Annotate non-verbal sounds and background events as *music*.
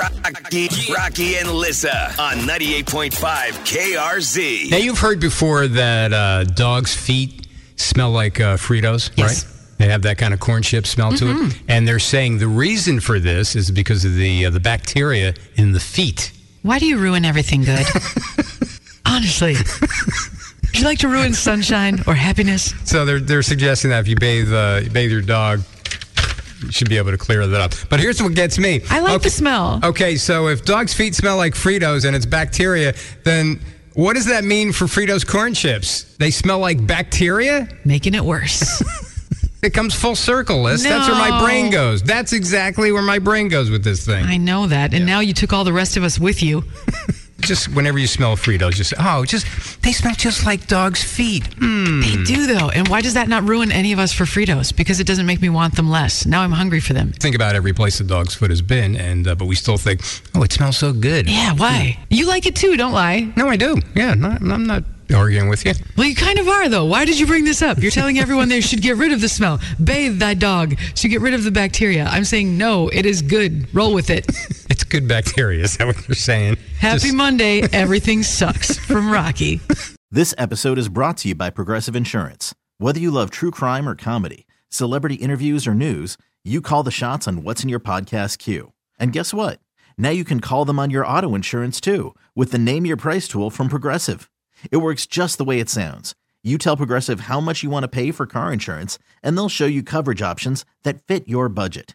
Rocky, Rocky and Lissa on 98.5 KRZ. Now you've heard before that uh, dogs' feet smell like uh, Fritos, Yes. right? They have that kind of corn chip smell to it, and they're saying the reason for this is because of the uh, the bacteria in the feet. Why do you ruin everything good? *laughs* Honestly. Would you like to ruin sunshine or happiness? So they're they're suggesting that if you bathe uh, bathe your dog, you should be able to clear that up. But here's what gets me. I like okay, the smell. Okay, so if dogs' feet smell like Fritos and it's bacteria, then what does that mean for Fritos corn chips? They smell like bacteria? Making it worse. *laughs* *laughs* It comes full circle, Liz. That's where my brain goes. That's exactly where my brain goes with this thing. I know that. And now you took all the rest of us with you. *laughs* Just whenever you smell Fritos, just say, oh, just they smell just like dogs' feet. Hmm. They do, though. And why does that not ruin any of us for Fritos? Because it doesn't make me want them less. Now I'm hungry for them. Think about every place the dog's foot has been, and uh, but we still think, oh, it smells so good. Yeah, why? You like it too, don't lie. No, I do. Yeah, not, I'm not arguing with you. Well, you kind of are, though. Why did you bring this up? You're telling everyone they should get rid of the smell. Bathe thy dog to get rid of the bacteria. I'm saying no, it is good. Roll with it. *laughs* It's good bacteria. Is that what you're saying? Happy Just- Monday. *laughs* Everything sucks from Rocky. This episode is brought to you by Progressive Insurance. Whether you love true crime or comedy, celebrity interviews or news, you call the shots on what's in your podcast queue. And guess what? Now you can call them on your auto insurance too with the Name Your Price tool from Progressive. It works just the way it sounds. You tell Progressive how much you want to pay for car insurance, and they'll show you coverage options that fit your budget.